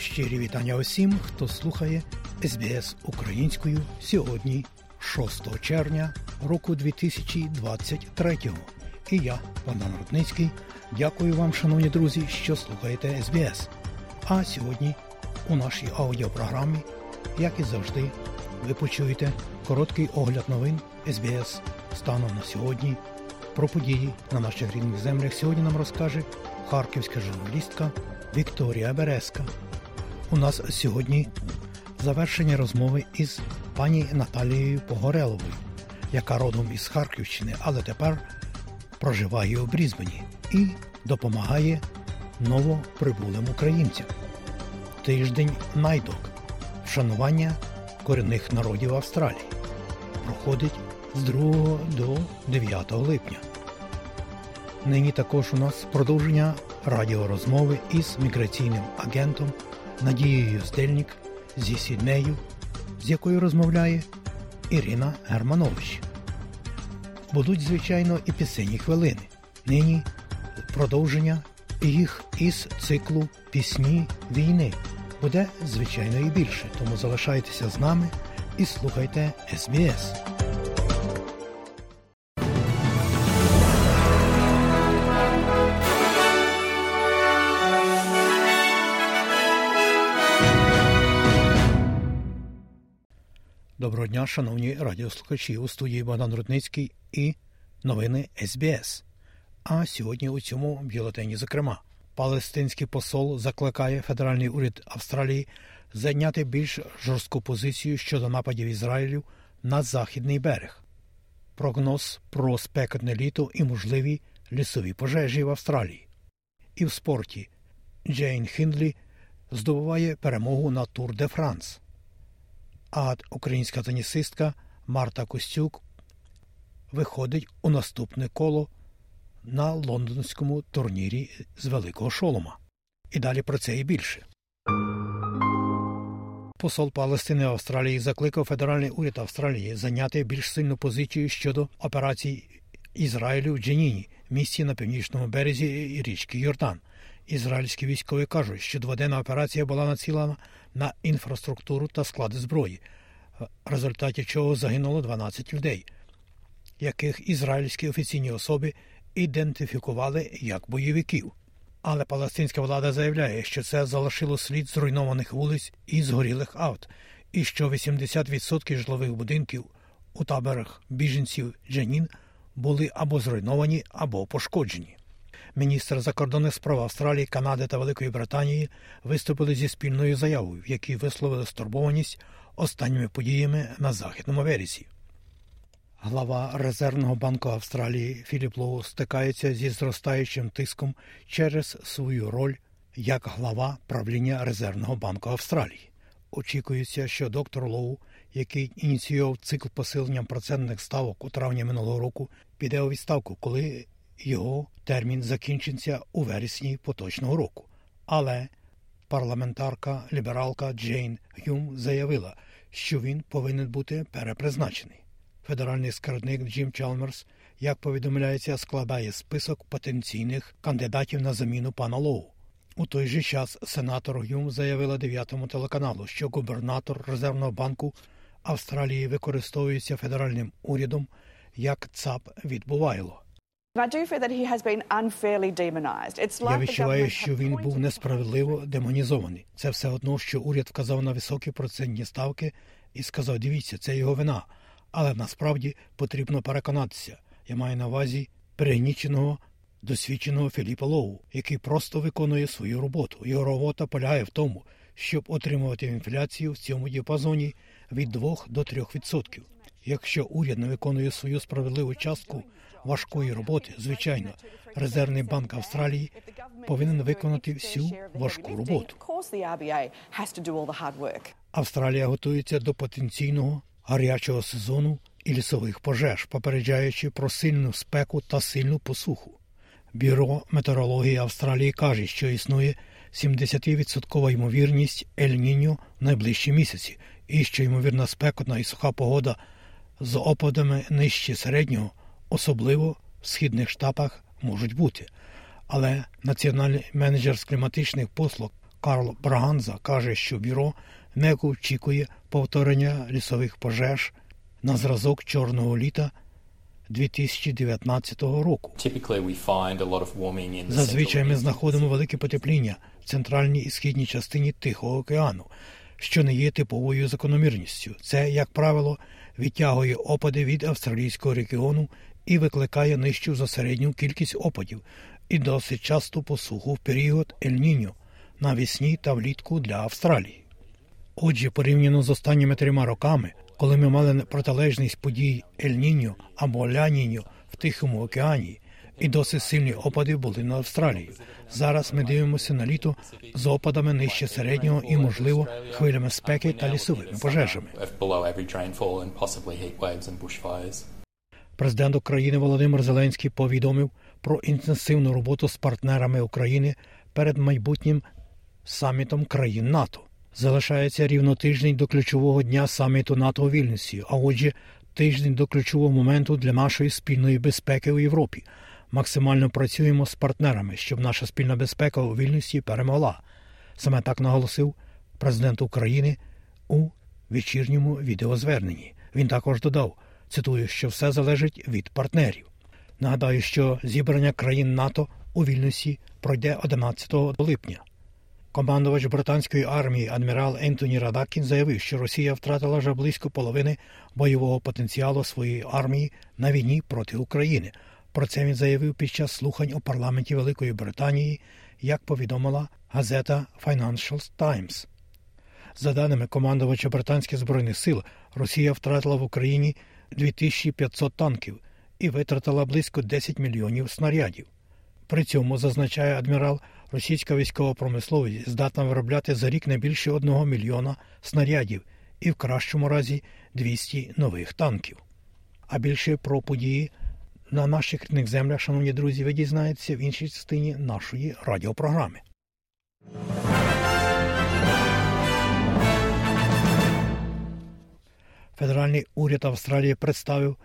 Щирі вітання усім, хто слухає СБС українською сьогодні, 6 червня року 2023. І я, Богдан Рудницький, дякую вам, шановні друзі, що слухаєте СБС. А сьогодні у нашій аудіопрограмі, як і завжди, ви почуєте короткий огляд новин СБС станом на сьогодні. Про події на наших рідних землях сьогодні нам розкаже харківська журналістка Вікторія Березка. У нас сьогодні завершення розмови із пані Наталією Погореловою, яка родом із Харківщини, але тепер проживає у Брізбені і допомагає новоприбулим українцям. Тиждень найдок вшанування корінних народів Австралії проходить з 2 до 9 липня. Нині також у нас продовження радіорозмови із міграційним агентом Надією Стельник зі Сіднею, з якою розмовляє Ірина Германович. Будуть, звичайно, і пісенні хвилини. Нині продовження їх із циклу Пісні війни буде, звичайно, і більше. Тому залишайтеся з нами і слухайте СБС. Доброго дня, шановні радіослухачі у студії Богдан Рудницький і новини СБС. А сьогодні у цьому бюлетені, зокрема, палестинський посол закликає федеральний уряд Австралії зайняти більш жорстку позицію щодо нападів Ізраїлю на західний берег. Прогноз про спекотне літо і можливі лісові пожежі в Австралії. І в спорті Джейн Хіндлі здобуває перемогу на Тур де Франс а українська тенісистка Марта Костюк виходить у наступне коло на лондонському турнірі з Великого Шолома. І далі про це і більше. Посол Палестини Австралії закликав федеральний уряд Австралії зайняти більш сильну позицію щодо операцій Ізраїлю в Дженіні, місті на північному березі річки Йордан. Ізраїльські військові кажуть, що дводенна операція була націлена на інфраструктуру та склади зброї, в результаті чого загинуло 12 людей, яких ізраїльські офіційні особи ідентифікували як бойовиків. Але палестинська влада заявляє, що це залишило слід зруйнованих вулиць і згорілих авт, і що 80% житлових будинків у таборах біженців Джанін були або зруйновані, або пошкоджені. Міністр закордонних справ Австралії, Канади та Великої Британії виступили зі спільною заявою, в якій висловили стурбованість останніми подіями на західному вересі. Глава Резервного банку Австралії Філіп Лоу стикається зі зростаючим тиском через свою роль як глава правління Резервного банку Австралії. Очікується, що доктор Лоу, який ініціював цикл посилення процентних ставок у травні минулого року, піде у відставку, коли його термін закінчиться у вересні поточного року. Але парламентарка лібералка Джейн Гюм заявила, що він повинен бути перепризначений. Федеральний скарбник Джим Чалмерс, як повідомляється, складає список потенційних кандидатів на заміну пана Лоу. У той же час сенатор Гюм заявила дев'ятому телеканалу, що губернатор Резервного банку Австралії використовується федеральним урядом як ЦАП відбувайло. Я відчуваю, що він був несправедливо демонізований. Це все одно, що уряд вказав на високі процентні ставки і сказав: дивіться, це його вина. Але насправді потрібно переконатися. Я маю на увазі перегніченого досвідченого Філіпа Лоу, який просто виконує свою роботу. Його робота полягає в тому, щоб отримувати інфляцію в цьому діапазоні від 2 до 3%. Якщо уряд не виконує свою справедливу частку важкої роботи, звичайно, резервний банк Австралії повинен виконати всю важку роботу. Австралія готується до потенційного гарячого сезону і лісових пожеж, попереджаючи про сильну спеку та сильну посуху. Бюро метеорології Австралії каже, що існує 70% ймовірність Ель-Ніньо в найближчі місяці, і що ймовірна спекотна і суха погода з опадами нижче середнього, особливо в східних штатах, можуть бути. Але національний менеджер з кліматичних послуг Карл Браганза каже, що бюро не очікує повторення лісових пожеж на зразок чорного літа 2019 року. Зазвичай ми знаходимо велике потепління в центральній і східній частині Тихого океану, що не є типовою закономірністю. Це, як правило, відтягує опади від австралійського регіону і викликає нижчу за середню кількість опадів і досить часто посуху в період Ель-Ніньо навесні та влітку для Австралії. Отже, порівняно з останніми трьома роками, коли ми мали протилежність подій Ель-Ніньо або Ля-Ніньо в Тихому океані, і досить сильні опади були на Австралії. Зараз ми дивимося на літо з опадами нижче середнього і, можливо, хвилями спеки та лісовими пожежами. Президент України Володимир Зеленський повідомив про інтенсивну роботу з партнерами України перед майбутнім самітом країн НАТО. Залишається рівно тиждень до ключового дня саміту НАТО у Вільнюсі, а отже, тиждень до ключового моменту для нашої спільної безпеки у Європі. Максимально працюємо з партнерами, щоб наша спільна безпека у Вільнюсі перемогла. Саме так наголосив президент України у вечірньому відеозверненні. Він також додав, цитую, що все залежить від партнерів. Нагадаю, що зібрання країн НАТО у Вільнюсі пройде 11 липня. Командувач британської армії адмірал Ентоні Радакін заявив, що Росія втратила вже близько половини бойового потенціалу своєї армії на війні проти України. Про це він заявив під час слухань у парламенті Великої Британії, як повідомила газета Financial Times. За даними командувача британських збройних сил, Росія втратила в Україні 2500 танків і витратила близько 10 мільйонів снарядів. При цьому, зазначає адмірал, російська військова промисловість здатна виробляти за рік не більше 1 мільйона снарядів і в кращому разі 200 нових танків. А більше про події на наших рідних землях, шановні друзі, ви дізнаєтеся в іншій частині нашої радіопрограми. Федеральний уряд Австралії представив,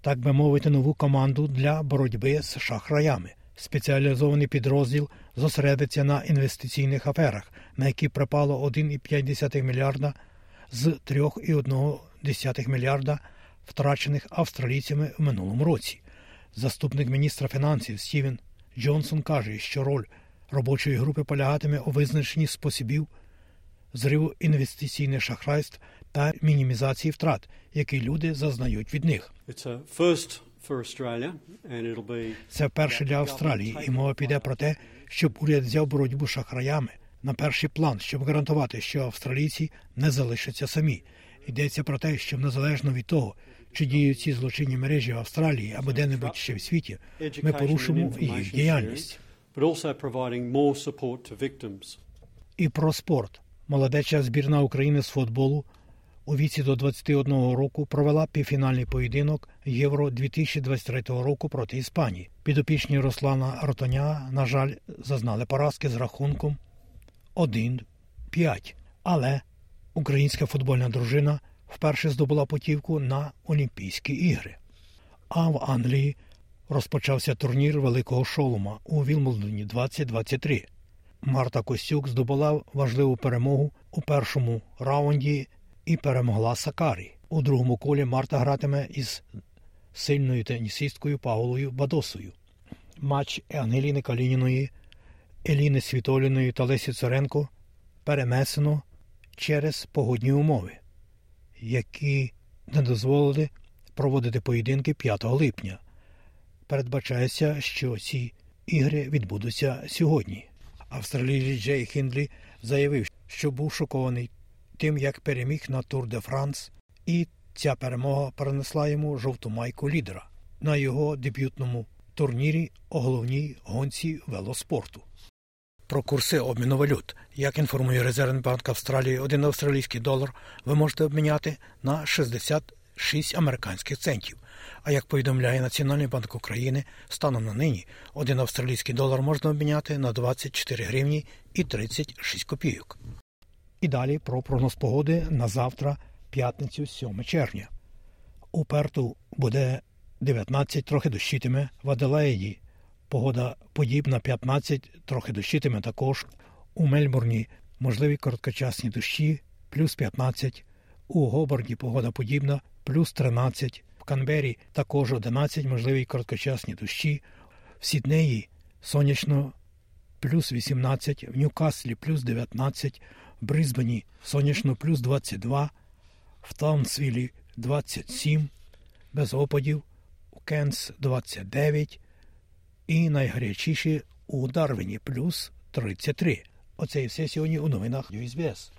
так би мовити, нову команду для боротьби з шахраями. Спеціалізований підрозділ зосередиться на інвестиційних аферах, на які припало 1,5 мільярда з 3,1 мільярда втрачених австралійцями в минулому році. Заступник міністра фінансів Стівен Джонсон каже, що роль робочої групи полягатиме у визначенні способів зриву інвестиційних шахрайств та мінімізації втрат, які люди зазнають від них. Це вперше для Австралії, і мова піде про те, щоб уряд взяв боротьбу з шахраями на перший план, щоб гарантувати, що австралійці не залишаться самі. Йдеться про те, що незалежно від того, чи діють ці злочинні мережі в Австралії або де-небудь ще в світі, ми порушимо їх діяльність. І про спорт. Молодеча збірна України з футболу у віці до 21 року провела півфінальний поєдинок Євро 2023 року проти Іспанії. Підопічні Руслана Ротоня, на жаль, зазнали поразки з рахунком 1-5. Але українська футбольна дружина вперше здобула путівку на Олімпійські ігри. А в Англії розпочався турнір Великого Шолома у Вілмолдоні 2023. Марта Костюк здобула важливу перемогу у першому раунді і перемогла Сакарі. У другому колі Марта гратиме із сильною тенісисткою Павлою Бадосою. Матч Ангеліни Калініної, Еліни Світоліної та Лесі Царенко перенесено через погодні умови які не дозволили проводити поєдинки 5 липня. Передбачається, що ці ігри відбудуться сьогодні. Австралієць Джей Хіндлі заявив, що був шокований тим, як переміг на Тур де Франс, і ця перемога принесла йому жовту майку лідера на його дебютному турнірі у головній гонці велоспорту про курси обміну валют. Як інформує Резервний банк Австралії, один австралійський долар ви можете обміняти на 66 американських центів. А як повідомляє Національний банк України, станом на нині один австралійський долар можна обміняти на 24 гривні і 36 копійок. І далі про прогноз погоди на завтра, п'ятницю, 7 червня. У Перту буде 19, трохи дощитиме в Аделаїді Погода подібна 15, трохи дощитиме також. У Мельбурні можливі короткочасні дощі плюс 15, у Гоборді погода подібна плюс 13, в Канбері також 11 можливі короткочасні дощі, в Сіднеї сонячно плюс 18, в Ньюкаслі плюс 19, в Брисбені сонячно плюс 22, в Таунсвілі 27, без опадів, у Кенс 29 і найгарячіші у Дарвіні плюс 33. Оце і все сьогодні у новинах USBS.